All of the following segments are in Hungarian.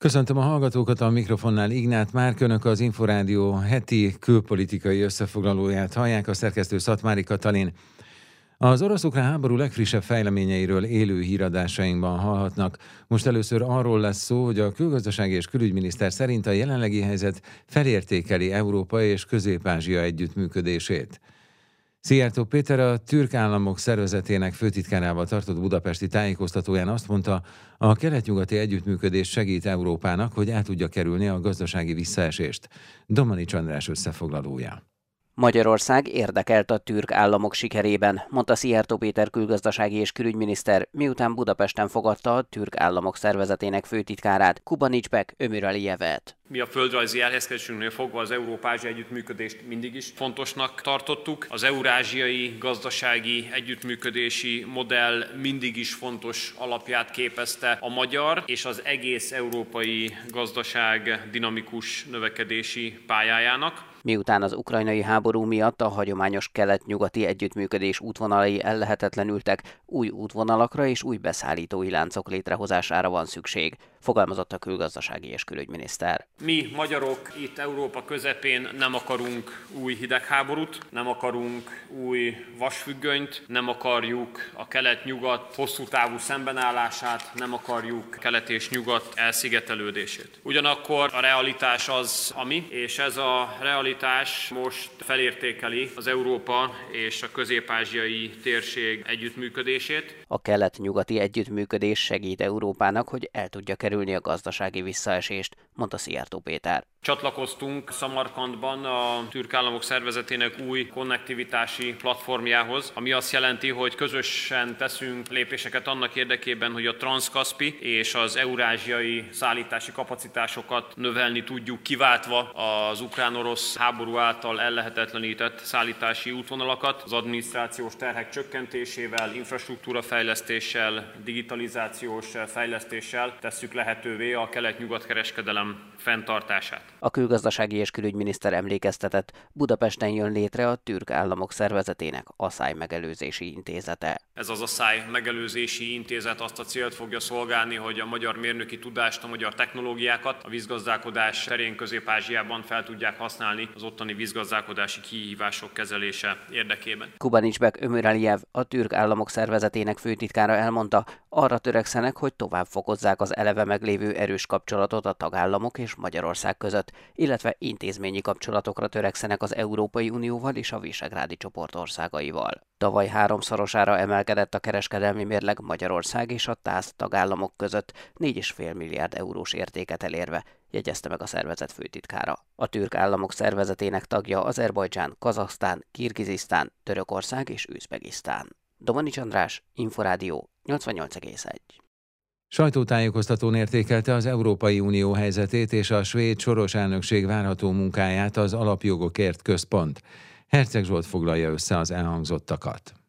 Köszöntöm a hallgatókat a mikrofonnál Ignát Márkönök, az Inforádió heti külpolitikai összefoglalóját hallják, a szerkesztő Szatmári Katalin. Az orosz-ukrán háború legfrissebb fejleményeiről élő híradásainkban hallhatnak. Most először arról lesz szó, hogy a külgazdasági és külügyminiszter szerint a jelenlegi helyzet felértékeli Európa és Közép-Ázsia együttműködését. Szijjártó Péter a Türk Államok Szervezetének főtitkárával tartott budapesti tájékoztatóján azt mondta, a kelet-nyugati együttműködés segít Európának, hogy el tudja kerülni a gazdasági visszaesést. Domani Csandrás összefoglalója. Magyarország érdekelt a türk államok sikerében, mondta Szijjártó Péter külgazdasági és külügyminiszter, miután Budapesten fogadta a türk államok szervezetének főtitkárát, Kubanicsbek Ömüralijevet. Mi a földrajzi elhelyezkedésünknél fogva az Európázsi együttműködést mindig is fontosnak tartottuk. Az eurázsiai gazdasági együttműködési modell mindig is fontos alapját képezte a magyar és az egész európai gazdaság dinamikus növekedési pályájának. Miután az ukrajnai háború miatt a hagyományos kelet-nyugati együttműködés útvonalai ellehetetlenültek, új útvonalakra és új beszállítói láncok létrehozására van szükség, fogalmazott a külgazdasági és külügyminiszter. Mi magyarok itt Európa közepén nem akarunk új hidegháborút, nem akarunk új vasfüggönyt, nem akarjuk a kelet-nyugat hosszú távú szembenállását, nem akarjuk kelet és nyugat elszigetelődését. Ugyanakkor a realitás az, ami, és ez a realitás most felértékeli az Európa és a közép-ázsiai térség együttműködését. A kelet-nyugati együttműködés segít Európának, hogy el tudja kerülni a gazdasági visszaesést, mondta Szijjártó Péter. Csatlakoztunk Szamarkandban a türk államok szervezetének új konnektivitási platformjához, ami azt jelenti, hogy közösen teszünk lépéseket annak érdekében, hogy a transzkaszpi és az eurázsiai szállítási kapacitásokat növelni tudjuk, kiváltva az ukrán-orosz háború által ellehetetlenített szállítási útvonalakat, az adminisztrációs terhek csökkentésével, infrastruktúra fejlesztéssel, digitalizációs fejlesztéssel tesszük lehetővé a kelet-nyugat kereskedelem fenntartását. A külgazdasági és külügyminiszter emlékeztetett, Budapesten jön létre a Türk Államok Szervezetének asszály megelőzési intézete. Ez az asszály megelőzési intézet azt a célt fogja szolgálni, hogy a magyar mérnöki tudást, a magyar technológiákat a vízgazdálkodás terén Közép-Ázsiában fel tudják használni az ottani vízgazdálkodási kihívások kezelése érdekében. Kubanicsbek Ömüreliyev, a Türk Államok Szervezetének főtitkára elmondta, arra törekszenek, hogy tovább fokozzák az eleve meglévő erős kapcsolatot a tagállamok és Magyarország között, illetve intézményi kapcsolatokra törekszenek az Európai Unióval és a Visegrádi csoport országaival. Tavaly háromszorosára emelkedett a kereskedelmi mérleg Magyarország és a TÁSZ tagállamok között 4,5 milliárd eurós értéket elérve, jegyezte meg a szervezet főtitkára. A türk államok szervezetének tagja Azerbajdzsán, Kazahsztán, Kirgizisztán, Törökország és Üzbegisztán. Domanics András, Inforádió 88,1. Sajtótájékoztatón értékelte az Európai Unió helyzetét és a svéd soros elnökség várható munkáját az Alapjogokért Központ. Herceg Zsolt foglalja össze az elhangzottakat.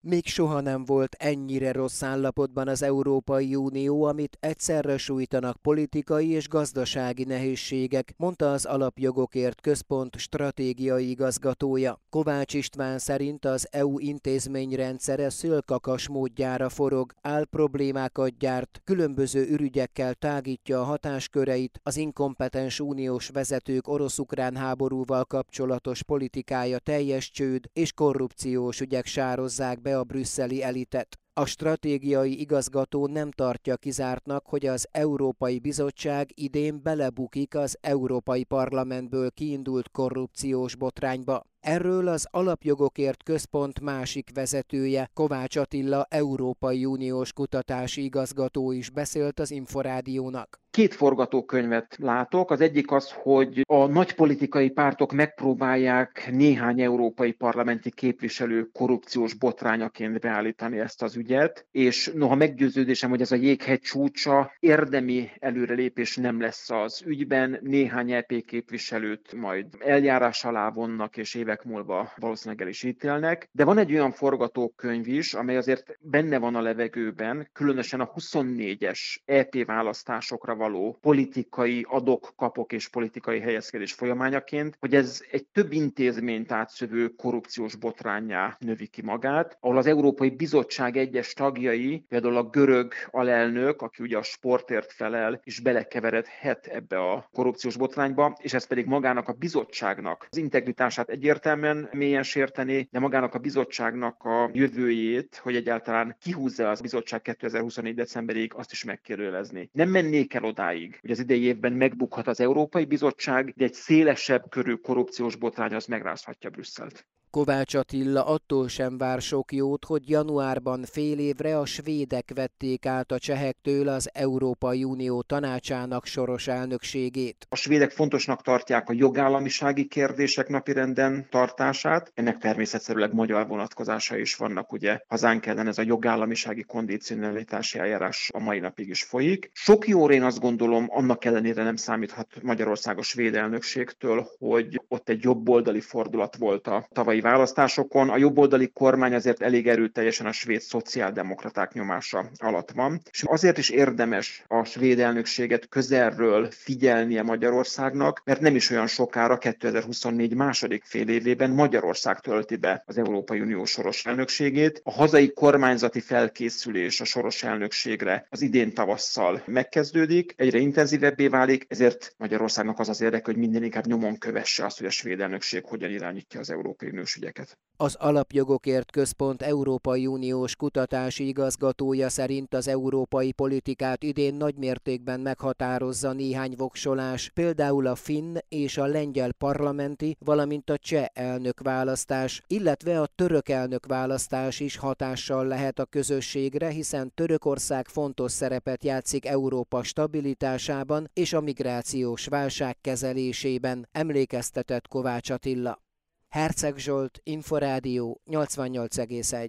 Még soha nem volt ennyire rossz állapotban az Európai Unió, amit egyszerre sújtanak politikai és gazdasági nehézségek, mondta az Alapjogokért Központ stratégiai igazgatója. Kovács István szerint az EU intézményrendszere szölkakas módjára forog, áll problémákat gyárt, különböző ürügyekkel tágítja a hatásköreit, az inkompetens uniós vezetők orosz-ukrán háborúval kapcsolatos politikája teljes csőd és korrupciós ügyek sározzák be a brüsszeli elitet. A stratégiai igazgató nem tartja kizártnak, hogy az Európai Bizottság idén belebukik az Európai Parlamentből kiindult korrupciós botrányba. Erről az Alapjogokért Központ másik vezetője, Kovács Attila, Európai Uniós kutatási igazgató is beszélt az Inforádiónak. Két forgatókönyvet látok. Az egyik az, hogy a nagy politikai pártok megpróbálják néhány európai parlamenti képviselő korrupciós botrányaként beállítani ezt az ügyet, és noha meggyőződésem, hogy ez a jéghegy csúcsa, érdemi előrelépés nem lesz az ügyben, néhány EP képviselőt majd eljárás alá vonnak, és évek évek múlva valószínűleg el is ítélnek. De van egy olyan forgatókönyv is, amely azért benne van a levegőben, különösen a 24-es EP választásokra való politikai adok, kapok és politikai helyezkedés folyamányaként, hogy ez egy több intézményt átszövő korrupciós botrányá növi ki magát, ahol az Európai Bizottság egyes tagjai, például a görög alelnök, aki ugye a sportért felel, is belekeveredhet ebbe a korrupciós botrányba, és ez pedig magának a bizottságnak az integritását egyértelműen mélyen sérteni, de magának a bizottságnak a jövőjét, hogy egyáltalán kihúzza az bizottság 2024. decemberig, azt is megkérdőjelezni. Nem mennék el odáig, hogy az idei évben megbukhat az Európai Bizottság, de egy szélesebb körű korrupciós botrány az megrázhatja Brüsszelt. Kovács Attila attól sem vár sok jót, hogy januárban fél évre a svédek vették át a csehektől az Európai Unió tanácsának soros elnökségét. A svédek fontosnak tartják a jogállamisági kérdések napirenden tartását. Ennek természetszerűleg magyar vonatkozása is vannak, ugye hazánk ellen ez a jogállamisági kondicionalitási eljárás a mai napig is folyik. Sok jóra én azt gondolom, annak ellenére nem számíthat Magyarország a svéd elnökségtől, hogy ott egy jobboldali fordulat volt a tavalyi európai választásokon a jobboldali kormány azért elég erőteljesen a svéd szociáldemokraták nyomása alatt van, és azért is érdemes a svéd elnökséget közelről figyelnie Magyarországnak, mert nem is olyan sokára 2024 második fél évében Magyarország tölti be az Európai Unió soros elnökségét. A hazai kormányzati felkészülés a soros elnökségre az idén tavasszal megkezdődik, egyre intenzívebbé válik, ezért Magyarországnak az az érdek, hogy minden inkább nyomon kövesse azt, hogy a svéd elnökség hogyan irányítja az Európai Uniós ügyeket. Az Alapjogokért Központ Európai Uniós kutatási igazgatója szerint az európai politikát idén nagymértékben meghatározza néhány voksolás, például a finn és a lengyel parlamenti, valamint a cseh elnökválasztás, illetve a török elnökválasztás is hatással lehet a közösségre, hiszen Törökország fontos szerepet játszik Európa stabilitásában és a migrációs válság kezelésében, emlékeztetett Kovács Attila. Herceg Zsolt, Inforádió 88,1.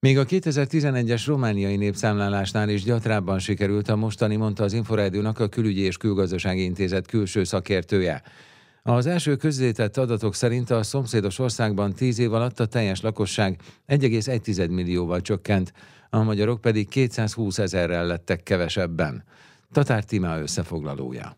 Még a 2011-es romániai népszámlálásnál is gyatrábban sikerült a mostani, mondta az Inforádiónak a Külügyi és Külgazdasági Intézet külső szakértője. Az első közzétett adatok szerint a szomszédos országban 10 év alatt a teljes lakosság 1,1 millióval csökkent, a magyarok pedig 220 ezerrel lettek kevesebben. Tatár Tima összefoglalója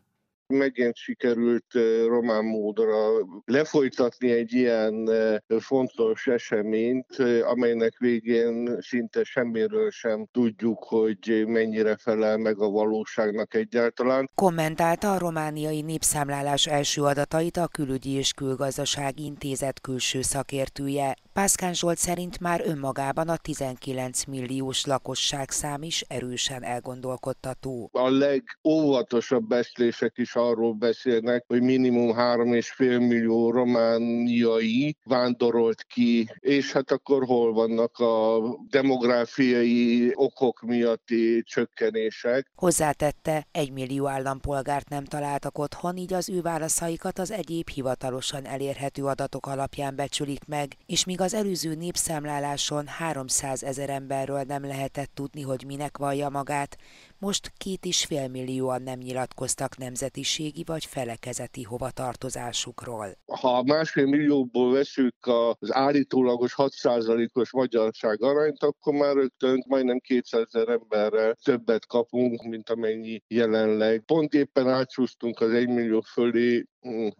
megint sikerült román módra lefolytatni egy ilyen fontos eseményt, amelynek végén szinte semmiről sem tudjuk, hogy mennyire felel meg a valóságnak egyáltalán. Kommentálta a romániai népszámlálás első adatait a Külügyi és Külgazdaság Intézet külső szakértője. Pászkán Zsolt szerint már önmagában a 19 milliós lakosság szám is erősen elgondolkodtató. A legóvatosabb beszélések is arról beszélnek, hogy minimum 3,5 millió romániai vándorolt ki, és hát akkor hol vannak a demográfiai okok miatti csökkenések. Hozzátette, egy millió állampolgárt nem találtak otthon, így az ő válaszaikat az egyéb hivatalosan elérhető adatok alapján becsülik meg, és míg az előző népszámláláson 300 ezer emberről nem lehetett tudni, hogy minek vallja magát, most két is fél millióan nem nyilatkoztak nemzetiségi vagy felekezeti hovatartozásukról. Ha másfél millióból veszük az állítólagos 6%-os magyarság arányt, akkor már rögtön majdnem 200 ezer emberrel többet kapunk, mint amennyi jelenleg. Pont éppen átsúsztunk az 1 millió fölé,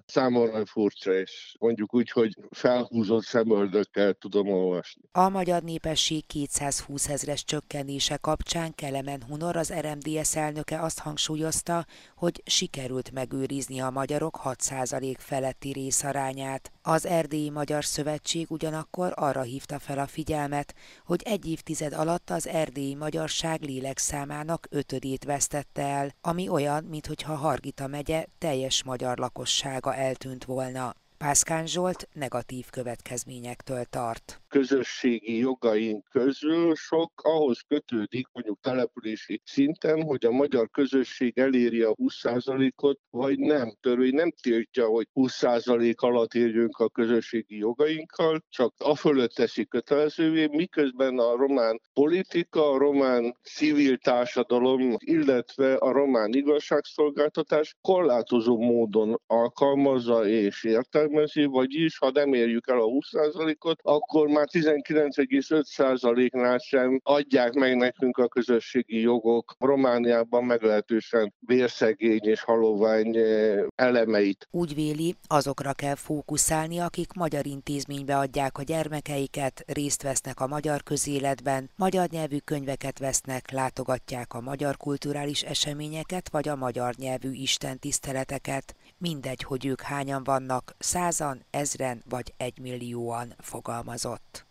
számomra furcsa, és mondjuk úgy, hogy felhúzott szemöldökkel tudom olvasni. A magyar népesség 220 ezres csökkenése kapcsán Kelemen Hunor, az RMDS elnöke azt hangsúlyozta, hogy sikerült megőrizni a magyarok 6% feletti részarányát. Az Erdélyi Magyar Szövetség ugyanakkor arra hívta fel a figyelmet, hogy egy évtized alatt az erdélyi magyarság lélekszámának ötödét vesztette el, ami olyan, mintha Hargita megye teljes magyar lakossága eltűnt volna. Pászkán Zsolt negatív következményektől tart. Közösségi jogaink közül sok ahhoz kötődik, mondjuk települési szinten, hogy a magyar közösség eléri a 20%-ot, vagy nem. Törvény nem tiltja, hogy 20% alatt érjünk a közösségi jogainkkal, csak a fölött teszi kötelezővé, miközben a román politika, a román civil társadalom, illetve a román igazságszolgáltatás korlátozó módon alkalmazza és értelmezi, vagyis ha nem érjük el a 20%-ot, akkor már 19,5%-nál sem adják meg nekünk a közösségi jogok Romániában meglehetősen vérszegény és halovány eh, elemeit. Úgy véli, azokra kell fókuszálni, akik magyar intézménybe adják a gyermekeiket, részt vesznek a magyar közéletben, magyar nyelvű könyveket vesznek, látogatják a magyar kulturális eseményeket vagy a magyar nyelvű istentiszteleteket. Mindegy, hogy ők hányan vannak, százan, ezren vagy egymillióan fogalmazott.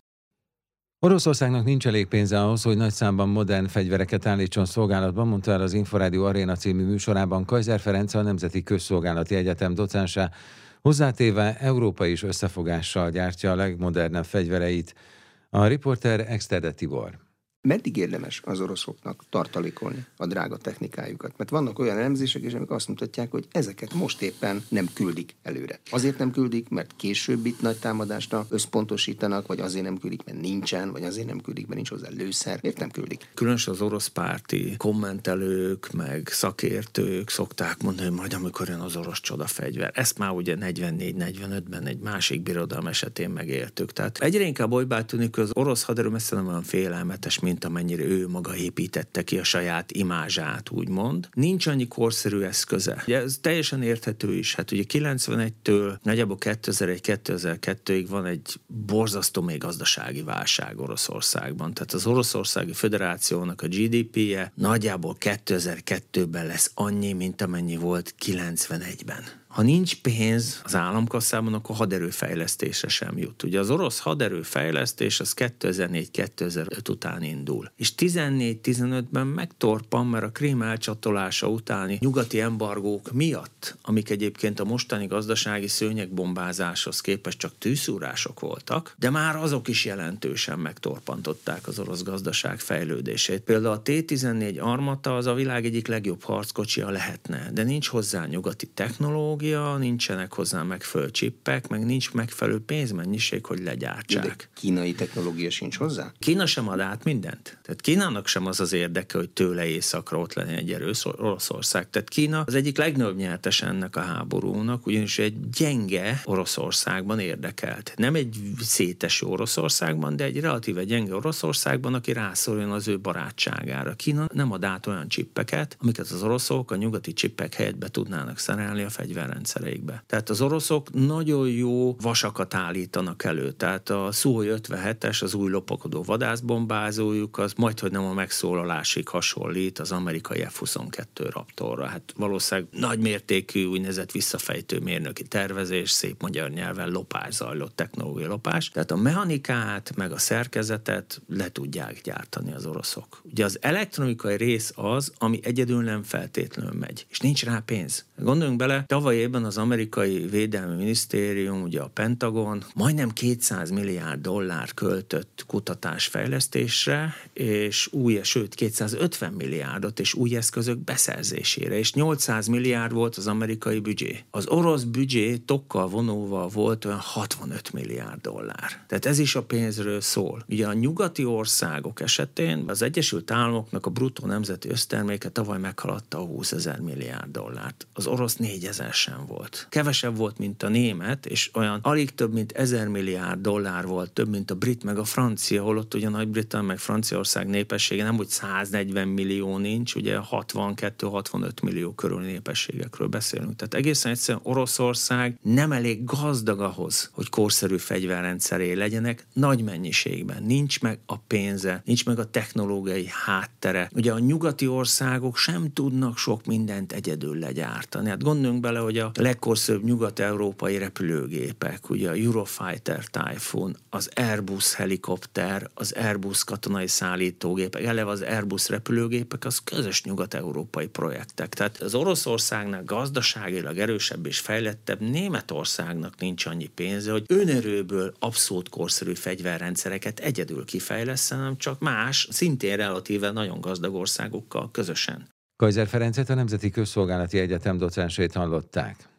Oroszországnak nincs elég pénze ahhoz, hogy nagy számban modern fegyvereket állítson szolgálatban, mondta el az Inforádió Aréna című műsorában Kajzer Ferenc, a Nemzeti Közszolgálati Egyetem docense, hozzátéve Európa is összefogással gyártja a legmodernebb fegyvereit. A riporter Exterde Tibor. Meddig érdemes az oroszoknak tartalékolni a drága technikájukat? Mert vannak olyan elemzések is, amik azt mutatják, hogy ezeket most éppen nem küldik előre. Azért nem küldik, mert később itt nagy támadásra összpontosítanak, vagy azért nem küldik, mert nincsen, vagy azért nem küldik, mert nincs hozzá lőszer. Miért nem küldik? Különösen az orosz párti kommentelők, meg szakértők szokták mondani, hogy majd amikor jön az orosz csodafegyver. Ezt már ugye 44-45-ben egy másik birodalom esetén megértük. Tehát egyre inkább olybá tűnik, hogy az orosz haderő messze nem olyan félelmetes, mint amennyire ő maga építette ki a saját imázsát, úgymond. Nincs annyi korszerű eszköze. Ugye ez teljesen érthető is. Hát ugye 91-től nagyjából 2001-2002-ig van egy borzasztó még gazdasági válság Oroszországban. Tehát az Oroszországi Föderációnak a GDP-je nagyjából 2002-ben lesz annyi, mint amennyi volt 91-ben. Ha nincs pénz az államkasszában, akkor haderőfejlesztésre sem jut. Ugye az orosz haderőfejlesztés az 2004-2005 után indul. És 14-15-ben megtorpan, mert a krím elcsatolása utáni nyugati embargók miatt, amik egyébként a mostani gazdasági szőnyegbombázáshoz képest csak tűszúrások voltak, de már azok is jelentősen megtorpantották az orosz gazdaság fejlődését. Például a T-14 armata az a világ egyik legjobb harckocsia lehetne, de nincs hozzá nyugati technológia, technológia, nincsenek hozzá megfelelő csippek, meg nincs megfelelő pénzmennyiség, hogy legyártsák. De kínai technológia sincs hozzá? Kína sem ad át mindent. Tehát Kínának sem az az érdeke, hogy tőle északra ott legyen egy erős Oroszország. Tehát Kína az egyik legnagyobb nyertes ennek a háborúnak, ugyanis egy gyenge Oroszországban érdekelt. Nem egy széteső Oroszországban, de egy relatíve gyenge Oroszországban, aki rászóljon az ő barátságára. Kína nem ad át olyan csippeket, amiket az oroszok a nyugati csippek helyett be tudnának szerelni a fegyver rendszereikbe. Tehát az oroszok nagyon jó vasakat állítanak elő. Tehát a Suhoi 57-es, az új lopakodó vadászbombázójuk, az majd, hogy nem a megszólalásig hasonlít az amerikai F-22 Raptorra. Hát valószínűleg nagymértékű úgynevezett visszafejtő mérnöki tervezés, szép magyar nyelven lopás zajlott, technológiai lopás. Tehát a mechanikát, meg a szerkezetet le tudják gyártani az oroszok. Ugye az elektronikai rész az, ami egyedül nem feltétlenül megy, és nincs rá pénz. Gondoljunk bele, tavaly évben az amerikai védelmi minisztérium, ugye a Pentagon majdnem 200 milliárd dollár költött kutatásfejlesztésre, és új, sőt 250 milliárdot és új eszközök beszerzésére, és 800 milliárd volt az amerikai büdzsé. Az orosz büdzsé tokkal vonóval volt olyan 65 milliárd dollár. Tehát ez is a pénzről szól. Ugye a nyugati országok esetén az Egyesült Államoknak a bruttó nemzeti összterméke tavaly meghaladta a 20 ezer milliárd dollárt. Az orosz 4 ezer sem volt. Kevesebb volt, mint a német, és olyan alig több, mint ezer milliárd dollár volt, több, mint a brit meg a francia, holott ugye Nagy-Britannia meg Franciaország népessége nem úgy 140 millió nincs, ugye 62-65 millió körül népességekről beszélünk. Tehát egészen egyszerűen Oroszország nem elég gazdag ahhoz, hogy korszerű fegyverrendszeré legyenek nagy mennyiségben. Nincs meg a pénze, nincs meg a technológiai háttere. Ugye a nyugati országok sem tudnak sok mindent egyedül legyártani. Hát gondoljunk bele, hogy a legkorszerűbb nyugat-európai repülőgépek, ugye a Eurofighter Typhoon, az Airbus helikopter, az Airbus katonai szállítógépek, eleve az Airbus repülőgépek, az közös nyugat-európai projektek. Tehát az Oroszországnál gazdaságilag erősebb és fejlettebb Németországnak nincs annyi pénze, hogy önerőből abszolút korszerű fegyverrendszereket egyedül kifejlesz, hanem csak más, szintén relatíve nagyon gazdag országokkal közösen. Kajzer Ferencet a Nemzeti Közszolgálati Egyetem docensét hallották.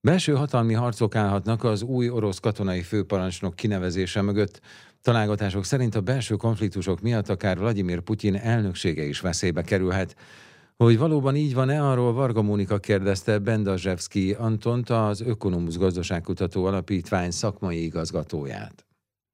Belső hatalmi harcok állhatnak az új orosz katonai főparancsnok kinevezése mögött. Találgatások szerint a belső konfliktusok miatt akár Vladimir Putyin elnöksége is veszélybe kerülhet. Hogy valóban így van-e, arról Varga Mónika kérdezte Bendazsevski Antont, az Ökonomusz Gazdaságkutató Alapítvány szakmai igazgatóját.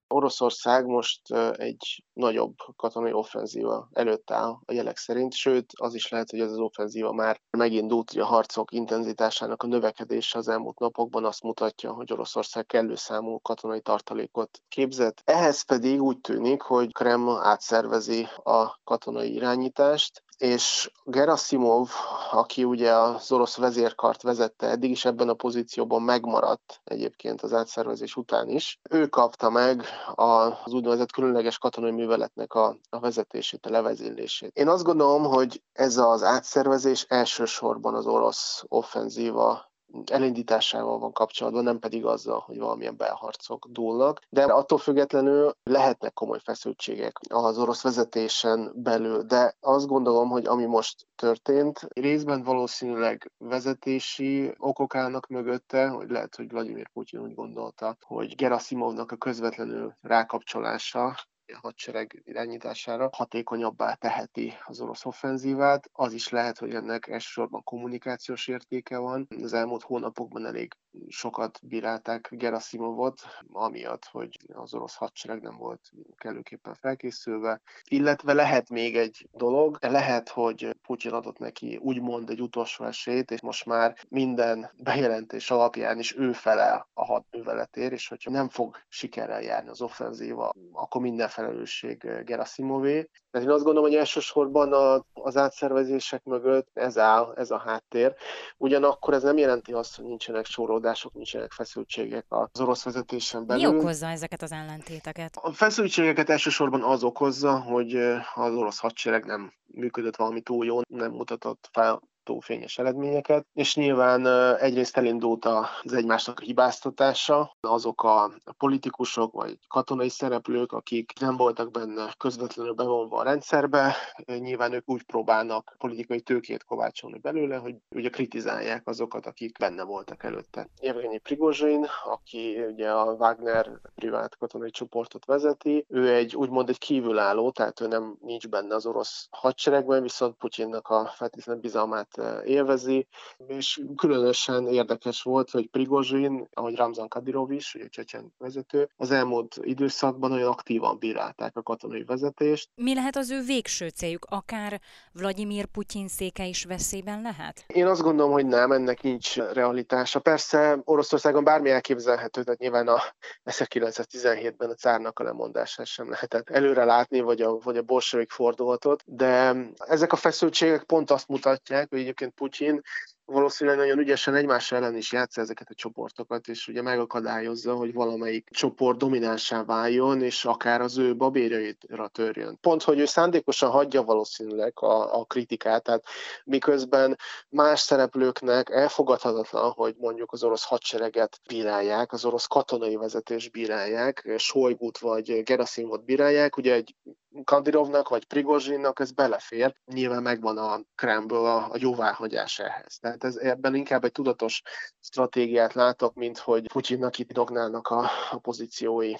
Oroszország most egy nagyobb katonai offenzíva előtt áll a jelek szerint, sőt az is lehet, hogy ez az offenzíva már megindult, hogy a harcok intenzitásának a növekedése az elmúlt napokban azt mutatja, hogy Oroszország kellő számú katonai tartalékot képzett. Ehhez pedig úgy tűnik, hogy Kreml átszervezi a katonai irányítást, és Gerasimov, aki ugye az orosz vezérkart vezette eddig is ebben a pozícióban megmaradt egyébként az átszervezés után is, ő kapta meg az úgynevezett különleges katonai műveletnek a, a vezetését, a levezélését. Én azt gondolom, hogy ez az átszervezés elsősorban az orosz offenzíva elindításával van kapcsolatban, nem pedig azzal, hogy valamilyen belharcok dúlnak. De attól függetlenül lehetnek komoly feszültségek az orosz vezetésen belül, de azt gondolom, hogy ami most történt, részben valószínűleg vezetési okok állnak mögötte, hogy lehet, hogy Vladimir Putyin úgy gondolta, hogy Gerasimovnak a közvetlenül rákapcsolása hadsereg irányítására hatékonyabbá teheti az orosz offenzívát. Az is lehet, hogy ennek elsősorban kommunikációs értéke van. Az elmúlt hónapokban elég sokat bírálták Gerasimovot, amiatt, hogy az orosz hadsereg nem volt kellőképpen felkészülve. Illetve lehet még egy dolog, lehet, hogy Putyin adott neki úgymond egy utolsó esélyt, és most már minden bejelentés alapján is ő felel a hadműveletért, és hogyha nem fog sikerrel járni az offenzíva, akkor minden felelősség Gerasimové. Tehát én azt gondolom, hogy elsősorban a, az átszervezések mögött ez áll, ez a háttér. Ugyanakkor ez nem jelenti azt, hogy nincsenek sorolódások, nincsenek feszültségek az orosz vezetésen belül. Mi okozza ezeket az ellentéteket? A feszültségeket elsősorban az okozza, hogy az orosz hadsereg nem működött valami túl jól, nem mutatott fel fényes eredményeket, és nyilván egyrészt elindult az egymásnak a hibáztatása, azok a politikusok vagy katonai szereplők, akik nem voltak benne közvetlenül bevonva a rendszerbe, nyilván ők úgy próbálnak politikai tőkét kovácsolni belőle, hogy ugye kritizálják azokat, akik benne voltak előtte. Evgenyi Prigozsin, aki ugye a Wagner privát katonai csoportot vezeti, ő egy úgymond egy kívülálló, tehát ő nem nincs benne az orosz hadseregben, viszont Putyinnak a feltétlenül bizalmát élvezi, és különösen érdekes volt, hogy Prigozsin, ahogy Ramzan Kadyrov is, ugye csecsen vezető, az elmúlt időszakban olyan aktívan bírálták a katonai vezetést. Mi lehet az ő végső céljuk? Akár Vladimir Putyin széke is veszélyben lehet? Én azt gondolom, hogy nem, ennek nincs realitása. Persze Oroszországon bármi elképzelhető, tehát nyilván a 1917-ben a cárnak a lemondását sem lehetett előre látni, vagy a, vagy a bolsevik fordulatot, de ezek a feszültségek pont azt mutatják, hogy egyébként Putyin valószínűleg nagyon ügyesen egymás ellen is játsza ezeket a csoportokat, és ugye megakadályozza, hogy valamelyik csoport dominánsá váljon, és akár az ő babérjaira törjön. Pont, hogy ő szándékosan hagyja valószínűleg a, a kritikát, tehát miközben más szereplőknek elfogadhatatlan, hogy mondjuk az orosz hadsereget bírálják, az orosz katonai vezetés bírálják, Sojgut vagy Gerasimovot bírálják, ugye egy Kadirovnak vagy Prigozsinnak ez belefér, nyilván megvan a Kremlből a, a jóváhagyás ehhez. Tehát ez, ebben inkább egy tudatos stratégiát látok, mint hogy Putyinnak itt dognálnak a, a pozíciói.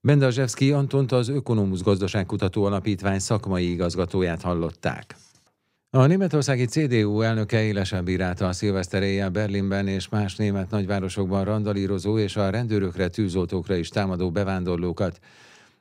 Bendazsevszki Antont az Ökonomusz Gazdaságkutató Alapítvány szakmai igazgatóját hallották. A németországi CDU elnöke élesen bírálta a szilveszter éjjel Berlinben és más német nagyvárosokban randalírozó és a rendőrökre, tűzoltókra is támadó bevándorlókat.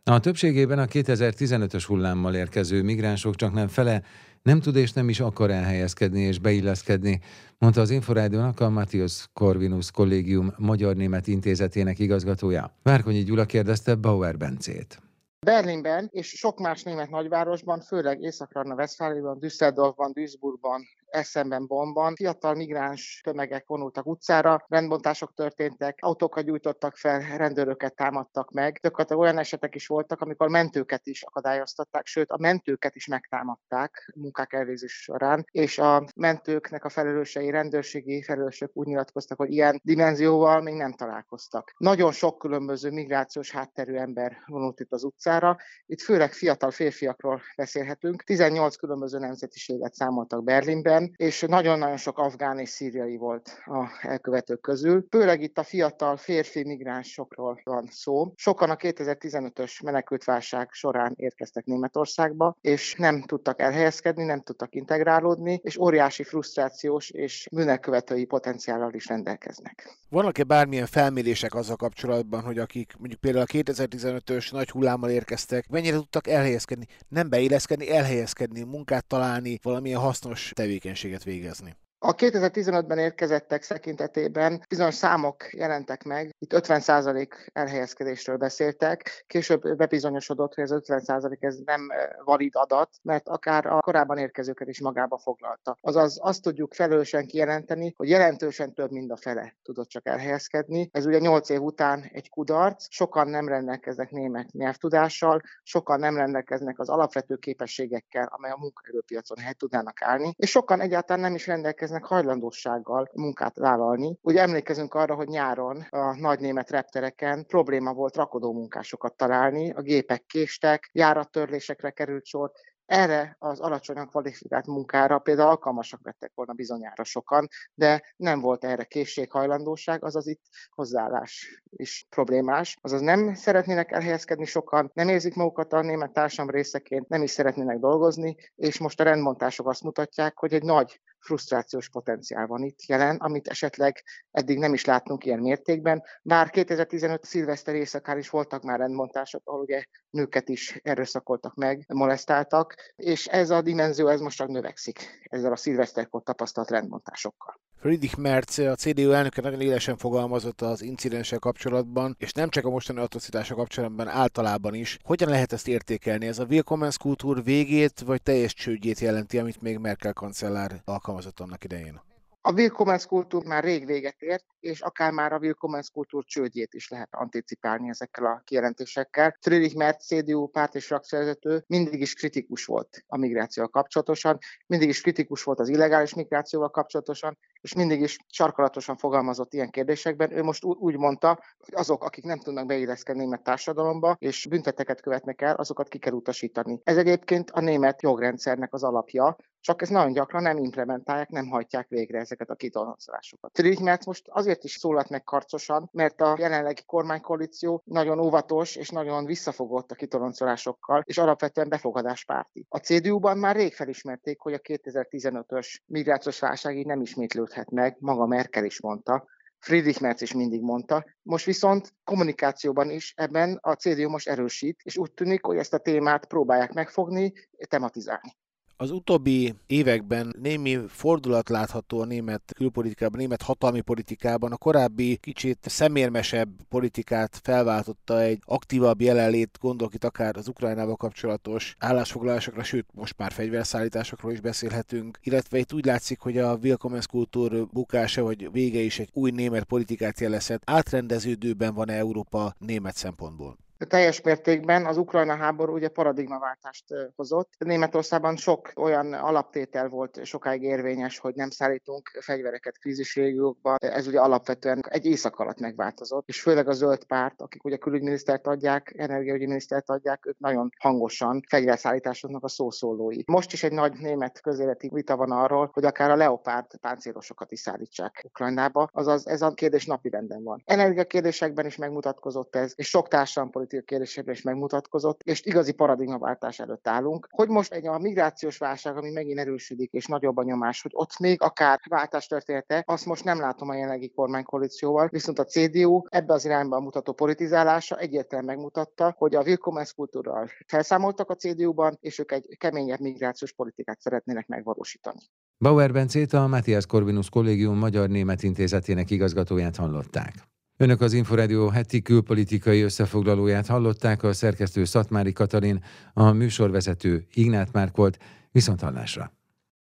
A többségében a 2015-ös hullámmal érkező migránsok csak nem fele nem tud és nem is akar elhelyezkedni és beilleszkedni, mondta az Inforádiónak a Matthias Corvinus Kollégium Magyar-Német Intézetének igazgatója. Várkonyi Gyula kérdezte Bauer Bencét. Berlinben és sok más német nagyvárosban, főleg Észak-Rajna-Veszfáliában, Düsseldorfban, Duisburgban, Eszenben, Bonban fiatal migráns tömegek vonultak utcára, rendbontások történtek, autókat gyújtottak fel, rendőröket támadtak meg. Többet olyan esetek is voltak, amikor mentőket is akadályoztatták, sőt a mentőket is megtámadták munkák elvégzés során, és a mentőknek a felelősei, rendőrségi felelősök úgy nyilatkoztak, hogy ilyen dimenzióval még nem találkoztak. Nagyon sok különböző migrációs hátterű ember vonult itt az utcára, itt főleg fiatal férfiakról beszélhetünk. 18 különböző nemzetiséget számoltak Berlinben, 2015-ben, és nagyon-nagyon sok afgán és szíriai volt a elkövetők közül. Főleg itt a fiatal férfi migránsokról van szó. Sokan a 2015-ös menekültválság során érkeztek Németországba, és nem tudtak elhelyezkedni, nem tudtak integrálódni, és óriási frusztrációs és bűnelkövetői potenciállal is rendelkeznek. Vannak-e bármilyen felmérések azzal kapcsolatban, hogy akik mondjuk például a 2015-ös nagy hullámmal érkeztek, mennyire tudtak elhelyezkedni? Nem beilleszkedni, elhelyezkedni, munkát találni, valamilyen hasznos tevékenységet végezni. A 2015-ben érkezettek szekintetében bizonyos számok jelentek meg, itt 50% elhelyezkedésről beszéltek, később bebizonyosodott, hogy ez 50% ez nem valid adat, mert akár a korábban érkezőket is magába foglalta. Azaz azt tudjuk felelősen kijelenteni, hogy jelentősen több, mint a fele tudott csak elhelyezkedni. Ez ugye 8 év után egy kudarc, sokan nem rendelkeznek német nyelvtudással, sokan nem rendelkeznek az alapvető képességekkel, amely a munkaerőpiacon helyt tudnának állni, és sokan egyáltalán nem is rendelkeznek rendelkeznek hajlandósággal munkát vállalni. Ugye emlékezünk arra, hogy nyáron a nagy német reptereken probléma volt rakodó munkásokat találni, a gépek késtek, járattörlésekre került sor, erre az alacsonyan kvalifikált munkára például alkalmasak lettek volna bizonyára sokan, de nem volt erre készséghajlandóság, azaz itt hozzáállás is problémás. Azaz nem szeretnének elhelyezkedni sokan, nem érzik magukat a német társam részeként, nem is szeretnének dolgozni, és most a rendmontások azt mutatják, hogy egy nagy frusztrációs potenciál van itt jelen, amit esetleg eddig nem is láttunk ilyen mértékben. Bár 2015 szilveszter éjszakán is voltak már rendmontások, ahol ugye nőket is erőszakoltak meg, molesztáltak, és ez a dimenzió ez most csak növekszik ezzel a szilveszterkor tapasztalt rendmontásokkal. Friedrich Merz, a CDU elnöke nagyon élesen fogalmazott az incidenssel kapcsolatban, és nem csak a mostani atrocitása kapcsolatban, általában is. Hogyan lehet ezt értékelni? Ez a Willkommenskultúr végét, vagy teljes csődjét jelenti, amit még Merkel kancellár alkalmazott annak idején? A Willkommenskultúr már rég véget ért, és akár már a Willkommenskultúr csődjét is lehet anticipálni ezekkel a kijelentésekkel. Friedrich Merz, CDU párt és frakcióvezető mindig is kritikus volt a migrációval kapcsolatosan, mindig is kritikus volt az illegális migrációval kapcsolatosan, és mindig is sarkalatosan fogalmazott ilyen kérdésekben. Ő most úgy mondta, hogy azok, akik nem tudnak beilleszkedni német társadalomba, és bünteteket követnek el, azokat ki kell utasítani. Ez egyébként a német jogrendszernek az alapja, csak ezt nagyon gyakran nem implementálják, nem hajtják végre ezeket a kitoloncolásokat. Friedrich Merz most azért is szólalt meg karcosan, mert a jelenlegi kormánykoalíció nagyon óvatos és nagyon visszafogott a kitoloncolásokkal, és alapvetően befogadáspárti. A CDU-ban már rég felismerték, hogy a 2015-ös migrációs válság így nem ismétlődhet meg, maga Merkel is mondta, Friedrich Merz is mindig mondta. Most viszont kommunikációban is ebben a CDU most erősít, és úgy tűnik, hogy ezt a témát próbálják megfogni, tematizálni. Az utóbbi években némi fordulat látható a német külpolitikában, a német hatalmi politikában. A korábbi kicsit szemérmesebb politikát felváltotta egy aktívabb jelenlét, gondolok itt akár az Ukrajnával kapcsolatos állásfoglalásokra, sőt most már fegyverszállításokról is beszélhetünk, illetve itt úgy látszik, hogy a Willkommenskultúr bukása vagy vége is egy új német politikát jelezhet. Átrendeződőben van Európa német szempontból? Teljes mértékben az Ukrajna háború ugye paradigmaváltást hozott. Németországban sok olyan alaptétel volt sokáig érvényes, hogy nem szállítunk fegyvereket krízis régiókba. Ez ugye alapvetően egy éjszak alatt megváltozott, és főleg a zöld párt, akik ugye külügyminisztert adják, energiaügyi minisztert adják, ők nagyon hangosan fegyverszállításoknak a szószólói. Most is egy nagy német közéleti vita van arról, hogy akár a leopárd páncélosokat is szállítsák Ukrajnába, azaz ez a kérdés napirenden van. Energiakérdésekben is megmutatkozott ez, és sok társadalompolitikai politikai kérdésekben is megmutatkozott, és igazi paradigmaváltás előtt állunk. Hogy most egy a migrációs válság, ami megint erősödik, és nagyobb a nyomás, hogy ott még akár váltás története, azt most nem látom a jelenlegi kormánykoalícióval, viszont a CDU ebbe az irányba mutató politizálása egyértelműen megmutatta, hogy a Willkommenskultúrral felszámoltak a CDU-ban, és ők egy keményebb migrációs politikát szeretnének megvalósítani. Bauer Bencét a Matthias Corvinus Kollégium Magyar-Német Intézetének igazgatóját hallották. Önök az Inforádió heti külpolitikai összefoglalóját hallották, a szerkesztő Szatmári Katalin, a műsorvezető Ignát Márk volt, viszont hallásra.